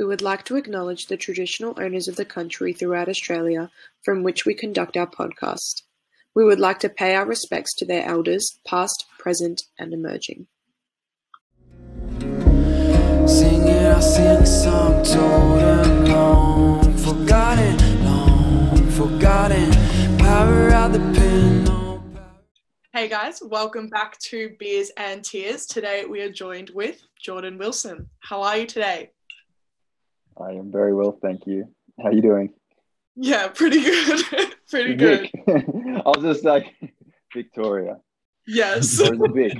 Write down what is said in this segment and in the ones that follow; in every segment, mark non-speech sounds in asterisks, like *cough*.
We would like to acknowledge the traditional owners of the country throughout Australia from which we conduct our podcast. We would like to pay our respects to their elders, past, present, and emerging. Sing it, I'll sing a song told and long Forgotten, long forgotten Power out the pen no Hey guys, welcome back to Beers and Tears. Today we are joined with Jordan Wilson. How are you today? I am very well, thank you. How are you doing? Yeah, pretty good. *laughs* pretty good. Vic. *laughs* I was just like Victoria. Yes. Or is it Vic?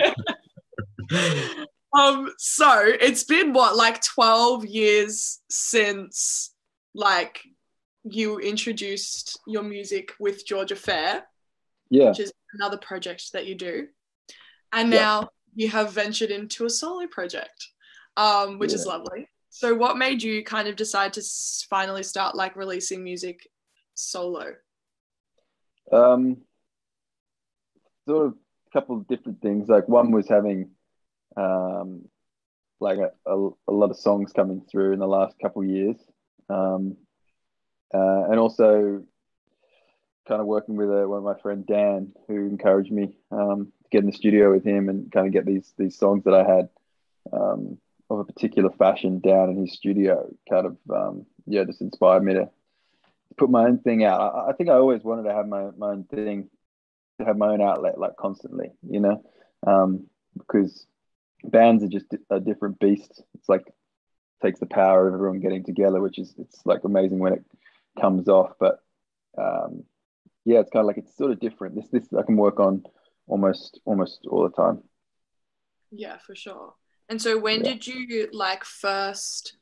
*laughs* um so it's been what like 12 years since like you introduced your music with Georgia Fair, Yeah. which is another project that you do. And Yeah. now you have ventured into a solo project, um, which is lovely. So, what made you kind of decide to finally start like releasing music solo? Um, sort of a couple of different things. Like one was having um, like a, a, a lot of songs coming through in the last couple of years, um, uh, and also kind of working with uh one of my friend Dan, who encouraged me um, to get in the studio with him and kind of get these these songs that I had um, of a particular fashion down in his studio. Kind of um, yeah, just inspired me to put my own thing out. I, I think I always wanted to have my, my own thing, to have my own outlet, like constantly, you know, um, because bands are just a different beast. It's like takes the power of everyone getting together, which is it's like amazing when it comes off. But um, yeah, it's kind of like it's sort of different. This this I can work on almost almost all the time. Yeah, for sure. And so, when Yeah. did you like first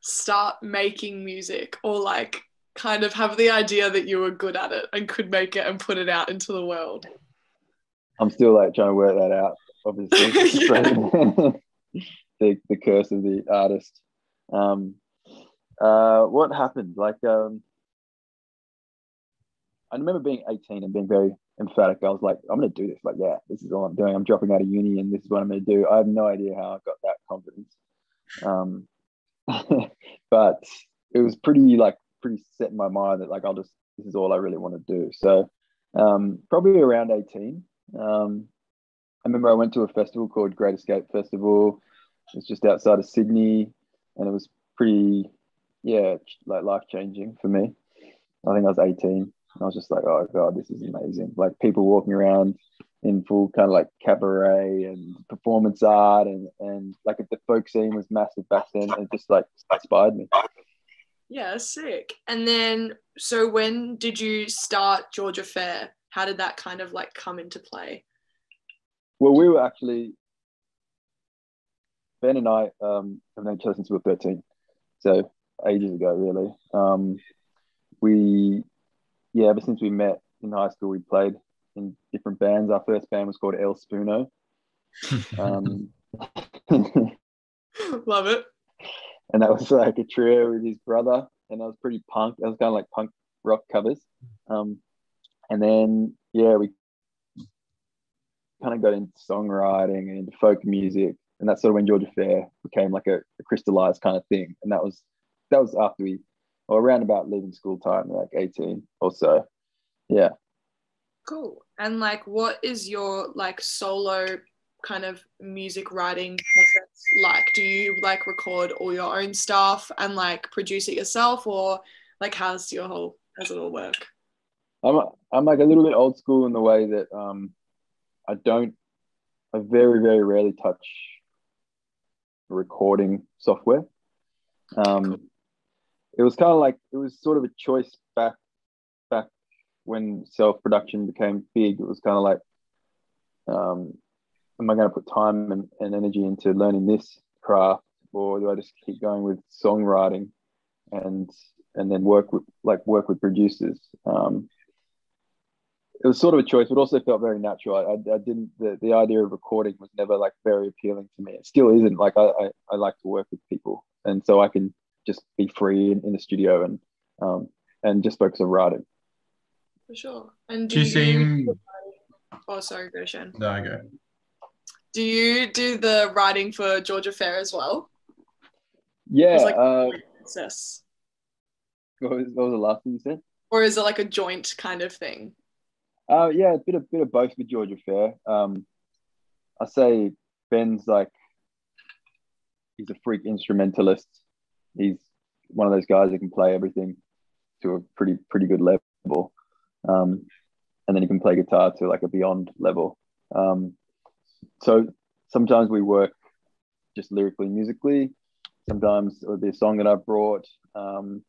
start making music or like kind of have the idea that you were good at it and could make it and put it out into the world? I'm still like trying to work that out. Obviously, *laughs* *laughs* the the curse of the artist. Um, uh, what happened? Like, um, I remember being 18 and being very emphatic. I was like, I'm going to do this. Like, yeah, this is all I'm doing. I'm dropping out of uni, and this is what I'm going to do. I have no idea how I got that confidence. Um, *laughs* but it was pretty like pretty set in my mind that like I'll just this is all I really want to do. So um, probably around 18. Um, I remember I went to a festival called Great Escape Festival. It's just outside of Sydney, and it was pretty, yeah, like life changing for me. I think I was 18. And I was just like, oh god, this is amazing. Like people walking around in full kind of like cabaret and performance art, and and like the folk scene was massive back then. And just like inspired me. Yeah, sick. And then, so when did you start Georgia Fair? How did that kind of like come into play? Well, we were actually Ben and I um, have known each other since we were thirteen, so ages ago, really. Um, we, yeah, ever since we met in high school, we played in different bands. Our first band was called El Spoono. *laughs* Um, *laughs* Love it. and that was like a trio with his brother, and that was pretty punk. That was kind of like punk rock covers. Um, and then yeah, we kind of got into songwriting and into folk music, and that's sort of when Georgia Fair became like a, a crystallized kind of thing. And that was that was after we, or around about leaving school time, like eighteen or so. Yeah. Cool. And like, what is your like solo kind of music writing process like? Do you like record all your own stuff and like produce it yourself, or like how's your whole how's it all work? I'm I'm like a little bit old school in the way that um, I don't, I very very rarely touch recording software. Um, it was kind of like it was sort of a choice back back when self production became big. It was kind of like, um, am I going to put time and, and energy into learning this craft, or do I just keep going with songwriting and and then work with like work with producers? Um, it was sort of a choice, but also felt very natural. I, I, I didn't the, the idea of recording was never like very appealing to me. It still isn't. Like I, I, I like to work with people, and so I can just be free in, in the studio and um, and just focus on writing. For sure. And Do you seem? Oh, sorry, Goshen. No, I go. Do you do the writing for Georgia Fair as well? Yeah. was like- uh, Process? what, was, what was the last thing you said? Or is it like a joint kind of thing? Uh, yeah, a bit of bit of both with Georgia Fair. Um, I say Ben's like he's a freak instrumentalist. He's one of those guys that can play everything to a pretty pretty good level, um, and then he can play guitar to like a beyond level. Um, so sometimes we work just lyrically, musically. Sometimes it would be a song that I've brought. Um,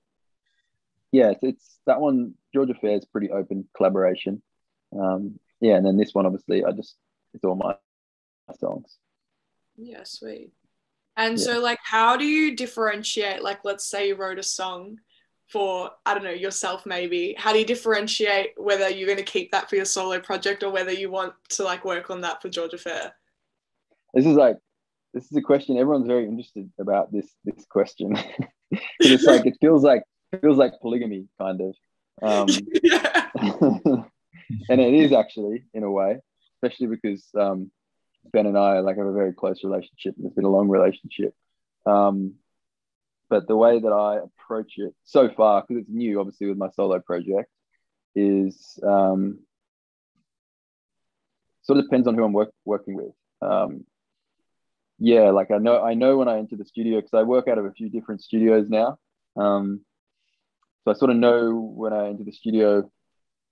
yeah, it's, it's that one. Georgia Fair is pretty open collaboration. Um, yeah, and then this one, obviously, I just it's all my songs. Yeah, sweet. And Yeah. so, like, how do you differentiate? Like, let's say you wrote a song for, I don't know, yourself maybe. How do you differentiate whether you're going to keep that for your solo project or whether you want to like work on that for Georgia Fair? This is like this is a question everyone's very interested about. This this question. *laughs* it's like it feels like it feels like polygamy kind of, um, *laughs* *laughs* and it is actually in a way, especially because um, Ben and I like have a very close relationship. It's been a long relationship. Um, but the way that I approach it so far, because it's new, obviously, with my solo project, is um, sort of depends on who I'm work, working with. Um, yeah, like I know, I know when I enter the studio because I work out of a few different studios now. Um, so I sort of know when I enter the studio,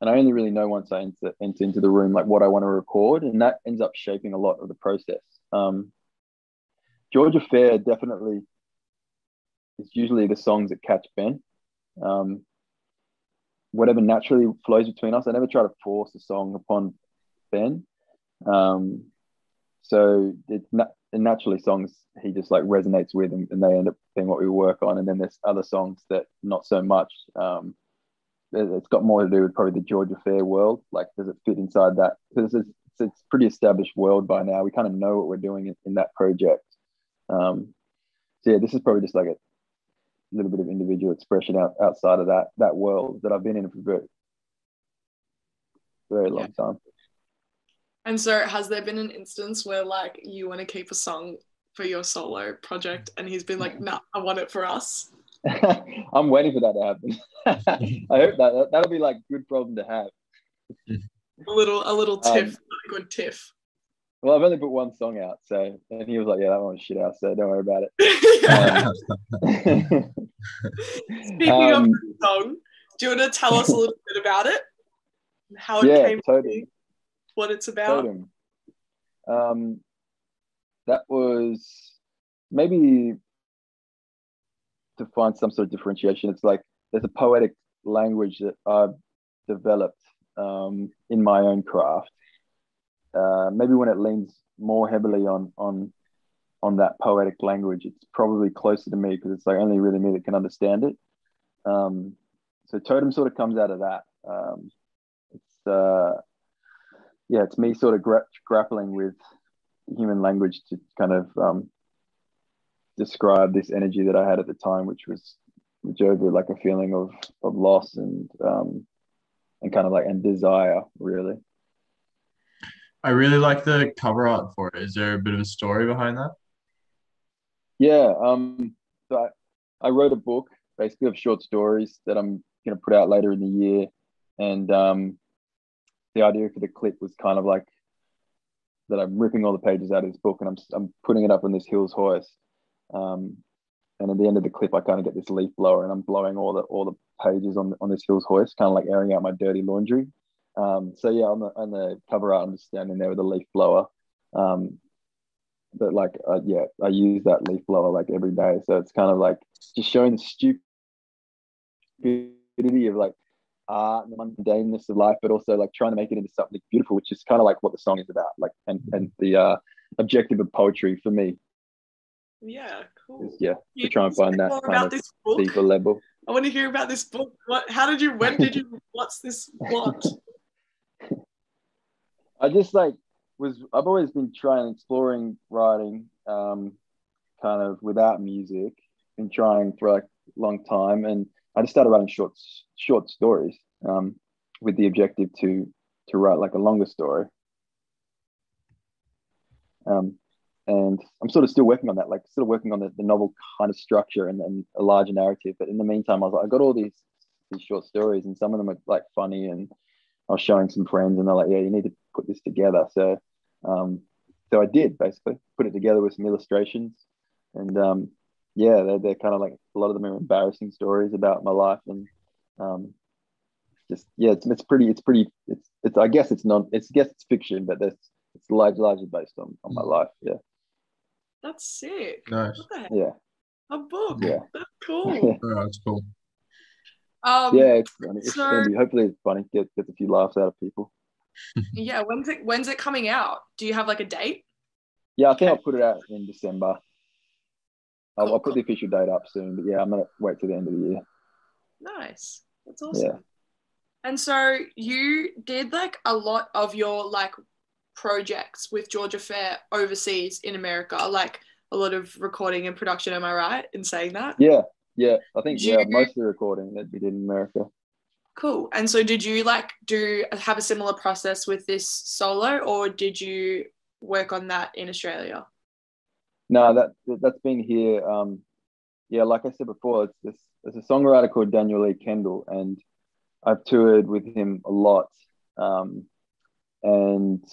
and I only really know once I enter, enter into the room like what I want to record, and that ends up shaping a lot of the process. Um, Georgia Fair definitely is usually the songs that catch Ben. Um, whatever naturally flows between us. I never try to force a song upon Ben. Um, so it, na- and naturally songs he just like resonates with and, and they end up being what we work on. And then there's other songs that not so much. Um, it's got more to do with probably the Georgia Fair world. Like, does it fit inside that? Because it's, it's, pretty established world by now. We kind of know what we're doing in, in that project. Um, so yeah, this is probably just like a little bit of individual expression out, outside of that that world that I've been in for a very, very long time. And so, has there been an instance where like you want to keep a song for your solo project and he's been like, nah, I want it for us? *laughs* I'm waiting for that to happen. *laughs* I hope that that'll be like a good problem to have. A little, a little Um, tiff, a good tiff. Well, I've only put one song out, so and he was like, "Yeah, that one was shit out, so don't worry about it." *laughs* Speaking of Um, the song, do you want to tell us a little bit about it? How it yeah, came to totally. be, what it's about? Totem. Um, that was maybe to find some sort of differentiation. It's like there's a poetic language that I've developed um, in my own craft. Uh, maybe when it leans more heavily on on on that poetic language, it's probably closer to me because it's like only really me that can understand it. Um, so totem sort of comes out of that. Um, it's uh, yeah, it's me sort of gra- grappling with human language to kind of um, describe this energy that I had at the time, which was which over like a feeling of of loss and um, and kind of like and desire, really. I really like the cover art for it. Is there a bit of a story behind that? Yeah. Um, so I, I wrote a book basically of short stories that I'm going to put out later in the year. And um, the idea for the clip was kind of like that I'm ripping all the pages out of this book and I'm, I'm putting it up on this Hills hoist. Um, and at the end of the clip, I kind of get this leaf blower and I'm blowing all the all the pages on on this Hills hoist, kind of like airing out my dirty laundry. Um, so yeah, on the on the cover art, I'm just standing there with a leaf blower. Um, but like uh, yeah i use that leaf blower like every day so it's kind of like just showing the stupidity of like art and the mundaneness of life but also like trying to make it into something beautiful which is kind of like what the song is about like and and the uh objective of poetry for me Yeah, cool. yeah You to try and find that kind of deeper level I want to hear about this book. What? How did you? When did you? *laughs* What's this What? I just like was I've always been trying exploring writing um kind of without music been trying for like a long time and I just started writing short short stories um with the objective to to write like a longer story um and I'm sort of still working on that, like sort of working on the, the novel kind of structure and then a larger narrative. But in the meantime, I was like, I got all these these short stories, and some of them are like funny, and I was showing some friends, and they're like, yeah, you need to put this together. So, um, so I did basically put it together with some illustrations, and um, yeah, they're, they're kind of like a lot of them are embarrassing stories about my life, and um, just yeah, it's, it's pretty, it's pretty, it's it's I guess it's not, it's I guess it's fiction, but that's it's largely, largely based on on my life. Yeah, That's sick. Nice. What the heck? yeah, A book. Yeah. That's cool. *laughs* Oh, that's cool. Um, yeah. It's funny. It's so- gonna be, hopefully it's funny. Get gets a few laughs out of people. *laughs* yeah. When's it when's it coming out? Do you have like a date? Yeah, I think I'll put it out in December. I'll, Cool, I'll put the official date up soon, but yeah, I'm gonna wait till the end of the year. Nice. That's awesome. Yeah. And so you did like a lot of your like projects with Georgia Fair overseas in America, like a lot of recording and production. Am I right in saying that? Yeah, yeah. I think yeah, You- most of the recording that we did in America. Cool. And so did you like do have a similar process with this solo or did you work on that in Australia? No, that that's been here. Um, yeah, like I said before, it's this. There's a songwriter called Daniel Lee Kendall, and I've toured with him a lot. Um, and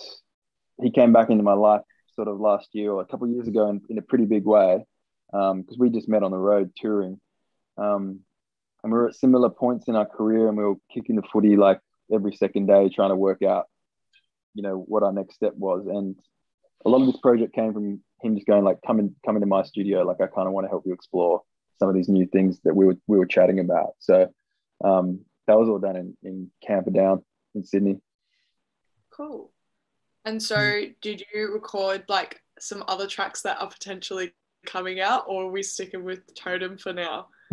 he came back into my life sort of last year or a couple of years ago in, in a pretty big way because we just met on the road touring. Um, and we were at similar points in our career, and we were kicking the footy like every second day, trying to work out, you know, what our next step was. And a lot of this project came from him just going like, "Come in, come into my studio. Like, I kind of want to help you explore some of these new things that we were we were chatting about." So um, that was all done in in Camperdown in Sydney. Cool. And so did you record like some other tracks that are potentially coming out or are we sticking with Totem for now? *laughs*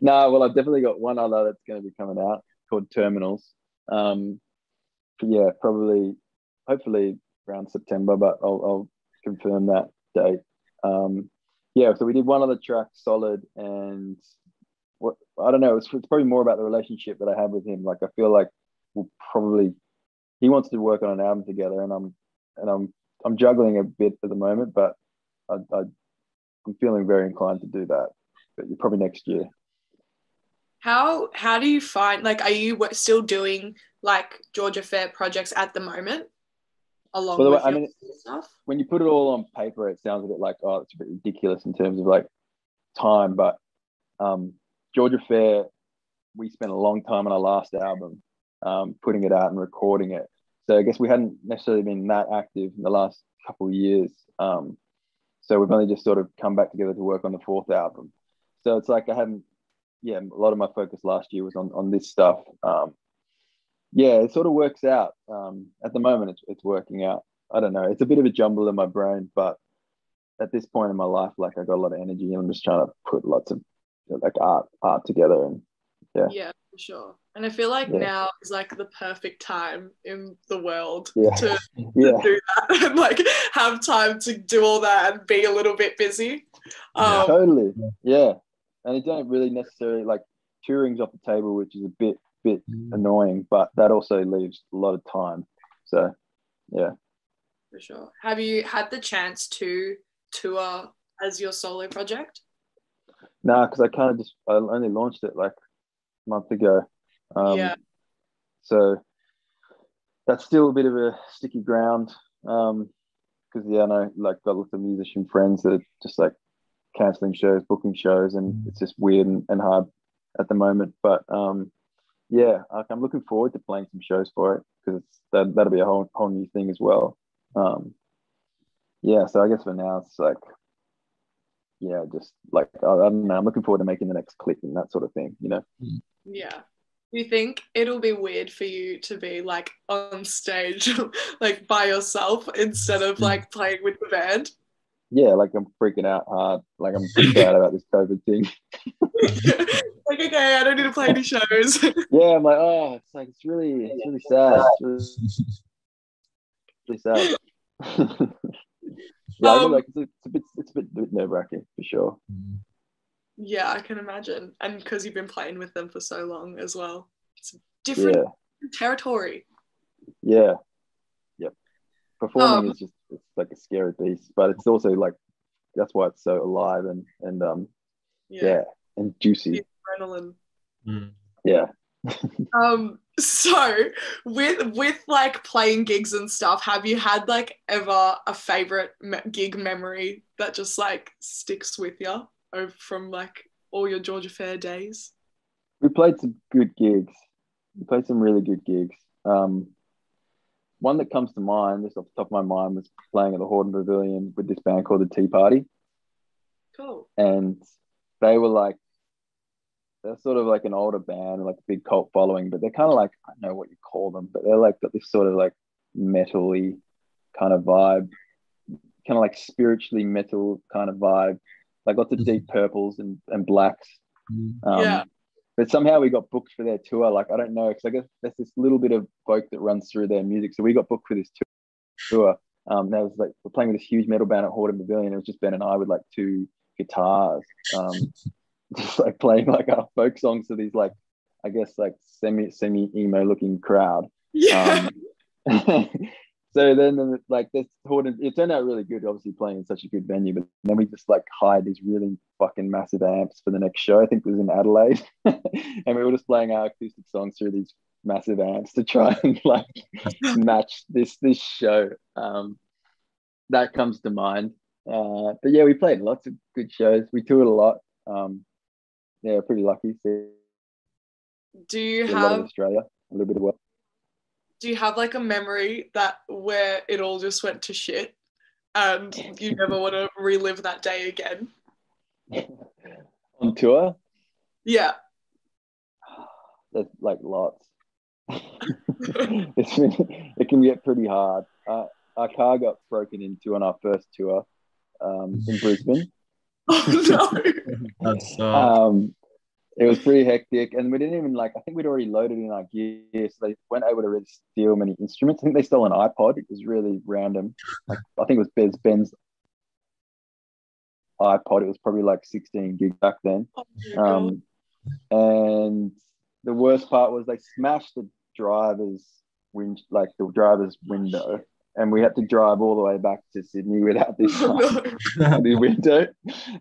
no, well, I've definitely got one other that's going to be coming out called Terminals. Um, yeah, probably, hopefully around September, but I'll, I'll confirm that date. Um, yeah, so we did one other track, Solid, and what I don't know, it's, it's probably more about the relationship that I have with him. Like, I feel like we'll probably he wants to work on an album together, and I'm and I'm I'm juggling a bit at the moment, but I, I I'm feeling very inclined to do that. But you're probably next year. How how do you find like are you still doing like Georgia Fair projects at the moment along way, with I mean- stuff? when you put it all on paper, it sounds a bit like, oh, it's a bit ridiculous in terms of like time. But um, Georgia Fair, we spent a long time on our last album, um, putting it out and recording it. So I guess we hadn't necessarily been that active in the last couple of years. Um, so we've only just sort of come back together to work on the fourth album. So it's like I haven't, yeah, a lot of my focus last year was on on this stuff. Um, yeah, it sort of works out. Um, at the moment, it's it's working out. I don't know. It's a bit of a jumble in my brain, but at this point in my life, like I got a lot of energy, and I'm just trying to put lots of like art art together. And Yeah. Yeah, for sure. And I feel like Yeah. now is like the perfect time in the world Yeah. to, to *laughs* yeah, do that *laughs* and like have time to do all that and be a little bit busy. Yeah. Um, totally. Yeah, and it don't really necessarily like touring's off the table, which is a bit bit annoying, but that also leaves a lot of time. So yeah, for sure. Have you had the chance to tour as your solo project? no, because I kind of just I only launched it like a month ago. Um, yeah. So that's still a bit of a sticky ground. Um, because yeah, I know like got lots of musician friends that are just like canceling shows, booking shows, and it's just weird and, and hard at the moment. But um, yeah, like, I'm looking forward to playing some shows for it because that that'll be a whole whole new thing as well. Um, yeah, so I guess for now it's like yeah, just like I, I don't know. I'm looking forward to making the next clip and that sort of thing. You know. Yeah. Do you think it'll be weird for you to be like on stage, *laughs* like by yourself instead of like playing with the band? yeah, like I'm freaking out hard. Like I'm pretty sad about this COVID thing. *laughs* like, okay, I don't need to play any shows. *laughs* Yeah, I'm like, oh, it's like it's really, it's really sad. It's really, really sad. yeah, I mean, Um, like it's a, it's a bit, it's a bit, bit nerve wracking for sure. Yeah, I can imagine. And because you've been playing with them for so long as well. It's different Yeah, territory. yeah, Yep. performing Um, is just it's like a scary beast, but it's also like that's why it's so alive and and um yeah, and juicy. adrenaline. Mm. Yeah. *laughs* Um, so with with like playing gigs and stuff, have you had like ever a favorite me- gig memory that just like sticks with you over from like all your Georgia Fair days? We played some good gigs. We played some really good gigs. Um, one that comes to mind, just off the top of my mind, was playing at the Hordern Pavilion with this band called the Tea Party. Cool. and they were like they're sort of like an older band like a big cult following but they're kind of like i don't know what you call them but they're like got this sort of like metal-y kind of vibe kind of like spiritually metal kind of vibe like lots of deep purples and, and blacks Mm. um, Yeah. but somehow we got booked for their tour like i don't know because i guess there's this little bit of folk that runs through their music so we got booked for this tour um, that was like we're playing with this huge metal band at Hordern Pavilion. It was just Ben and I with like two guitars, um, *laughs* just like playing like our folk songs to these like I guess like semi semi emo looking crowd. Yeah. Um, *laughs* so then like this it turned out really good. Obviously playing in such a good venue, but then we just like hired these really fucking massive amps for the next show. I think it was in Adelaide, *laughs* and we were just playing our acoustic songs through these massive amps to try and like match this this show. Um, that comes to mind. Uh, but yeah, we played lots of good shows. We toured a lot. Um, yeah, pretty lucky. See Do you have a lot of have Australia, a little bit of work. Do you have like a memory that where it all just went to shit and you never want to relive that day again? On tour, Yeah. *sighs* there's like lots. *laughs* it's been, it can get pretty hard. Uh, our car got broken into on our first tour um, in Brisbane. *laughs* Oh no. That's uh, um, it was pretty hectic, and we didn't even like. I think we'd already loaded in our gear, so they weren't able to really steal many instruments. I think they stole an iPod. It was really random. Like I think it was Ben's, Ben's iPod. It was probably like 16 gig back then. Oh. Um, and the worst part was they smashed the driver's wind, like the driver's window, and we had to drive all the way back to Sydney without this *laughs* no. *laughs* window,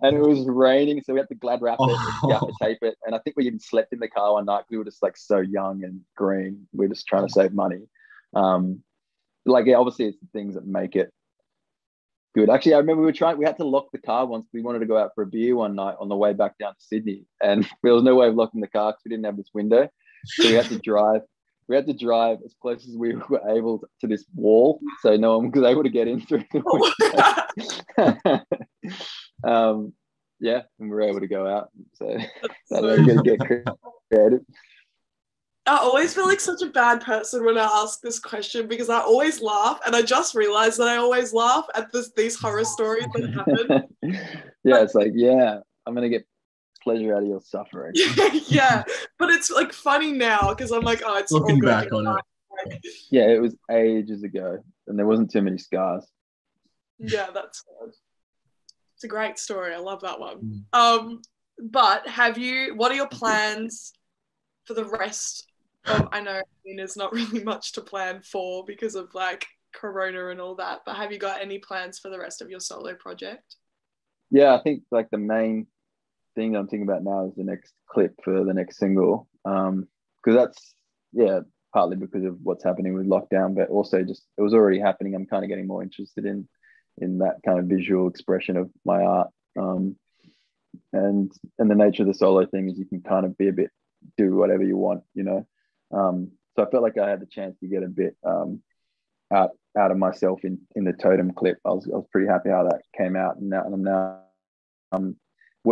and it was raining, so we had to glad wrap it, Oh. and tape it, and I think we even slept in the car one night. 'cause We were just like so young and green. We are just trying to save money. Um, like yeah, obviously it's the things that make it good. Actually, I remember we were trying. We had to lock the car once. We wanted to go out for a beer one night on the way back down to Sydney, and *laughs* there was no way of locking the car because we didn't have this window. So we had to drive. We had to drive as close as we were able to, to this wall, so no one was able to get in through the window. *laughs* um, yeah, and we were able to go out. So So I'm gonna get creative. I always feel like such a bad person when I ask this question because I always laugh, and I just realized that I always laugh at this, these horror stories that happen. *laughs* yeah, it's like yeah, I'm gonna get pleasure out of your suffering. *laughs* yeah, but it's like funny now because I'm like, oh, it's all looking good. back on it. Like, Yeah, it was ages ago, and there wasn't too many scars. yeah, that's good. It's a great story. I love that one. Mm. Um, but have you? What are your plans for the rest of? I know I mean, there's not really much to plan for because of like Corona and all that. But have you got any plans for the rest of your solo project? Yeah, I think like the main thing I'm thinking about now is the next clip for the next single. Um, because that's yeah, partly because of what's happening with lockdown, but also just it was already happening. I'm kind of getting more interested in in that kind of visual expression of my art. Um, and and the nature of the solo thing is you can kind of be a bit do whatever you want, you know. Um, so I felt like I had the chance to get a bit um, out out of myself in in the totem clip. I was I was pretty happy how that came out, and now I'm now um,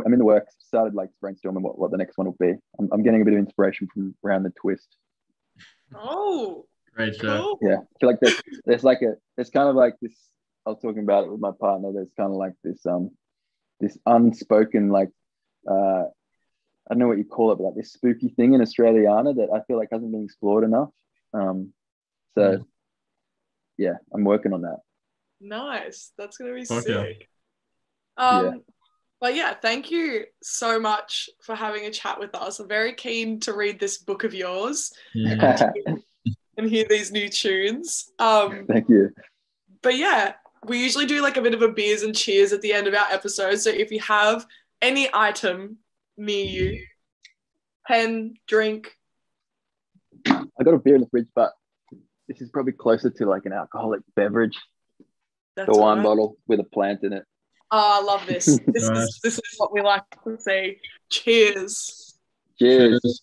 I'm in the works. Started like brainstorming what, what the next one will be. I'm, I'm getting a bit of inspiration from around the twist. Oh, Great show. cool. Yeah, I feel like there's there's like a there's kind of like this. I was talking about it with my partner. There's kind of like this um this unspoken like uh I don't know what you call it, but like this spooky thing in Australiana that I feel like hasn't been explored enough. Um, so Mm. yeah, I'm working on that. Nice. That's gonna be Fuck yeah. sick. Um, Yeah. But yeah, thank you so much for having a chat with us. I'm very keen to read this book of yours Mm. and, *laughs* and hear these new tunes. Um, Thank you. but yeah, we usually do like a bit of a beers and cheers at the end of our episode. So if you have any item near you, pen, drink, I got a beer in the fridge, but this is probably closer to like an alcoholic beverage. that's the wine right. bottle with a plant in it. Oh, I love this. *laughs* This nice. is this is what we like to see. Cheers. Cheers. Cheers.